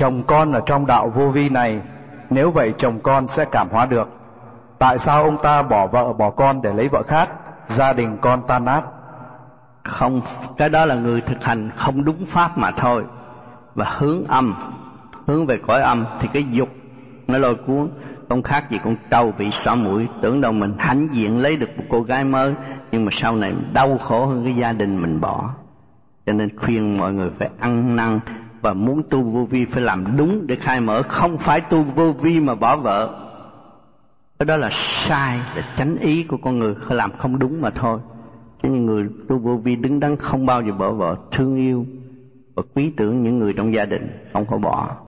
chồng con ở trong đạo vô vi này, nếu vậy chồng con sẽ cảm hóa được. Tại sao ông ta bỏ vợ bỏ con để lấy vợ khác, gia đình con tan nát? Không, cái đó là người thực hành không đúng pháp mà thôi. Và hướng âm, hướng về cõi âm thì cái dục nó lôi cuốn không khác gì con trâu bị xỏ mũi tưởng đâu mình hãnh diện lấy được một cô gái mới nhưng mà sau này đau khổ hơn cái gia đình mình bỏ cho nên khuyên mọi người phải ăn năn và muốn tu vô vi phải làm đúng để khai mở, không phải tu vô vi mà bỏ vợ. Cái đó là sai, là chánh ý của con người làm không đúng mà thôi. Cho những người tu vô vi đứng đắn không bao giờ bỏ vợ, thương yêu và quý tưởng những người trong gia đình, không có bỏ.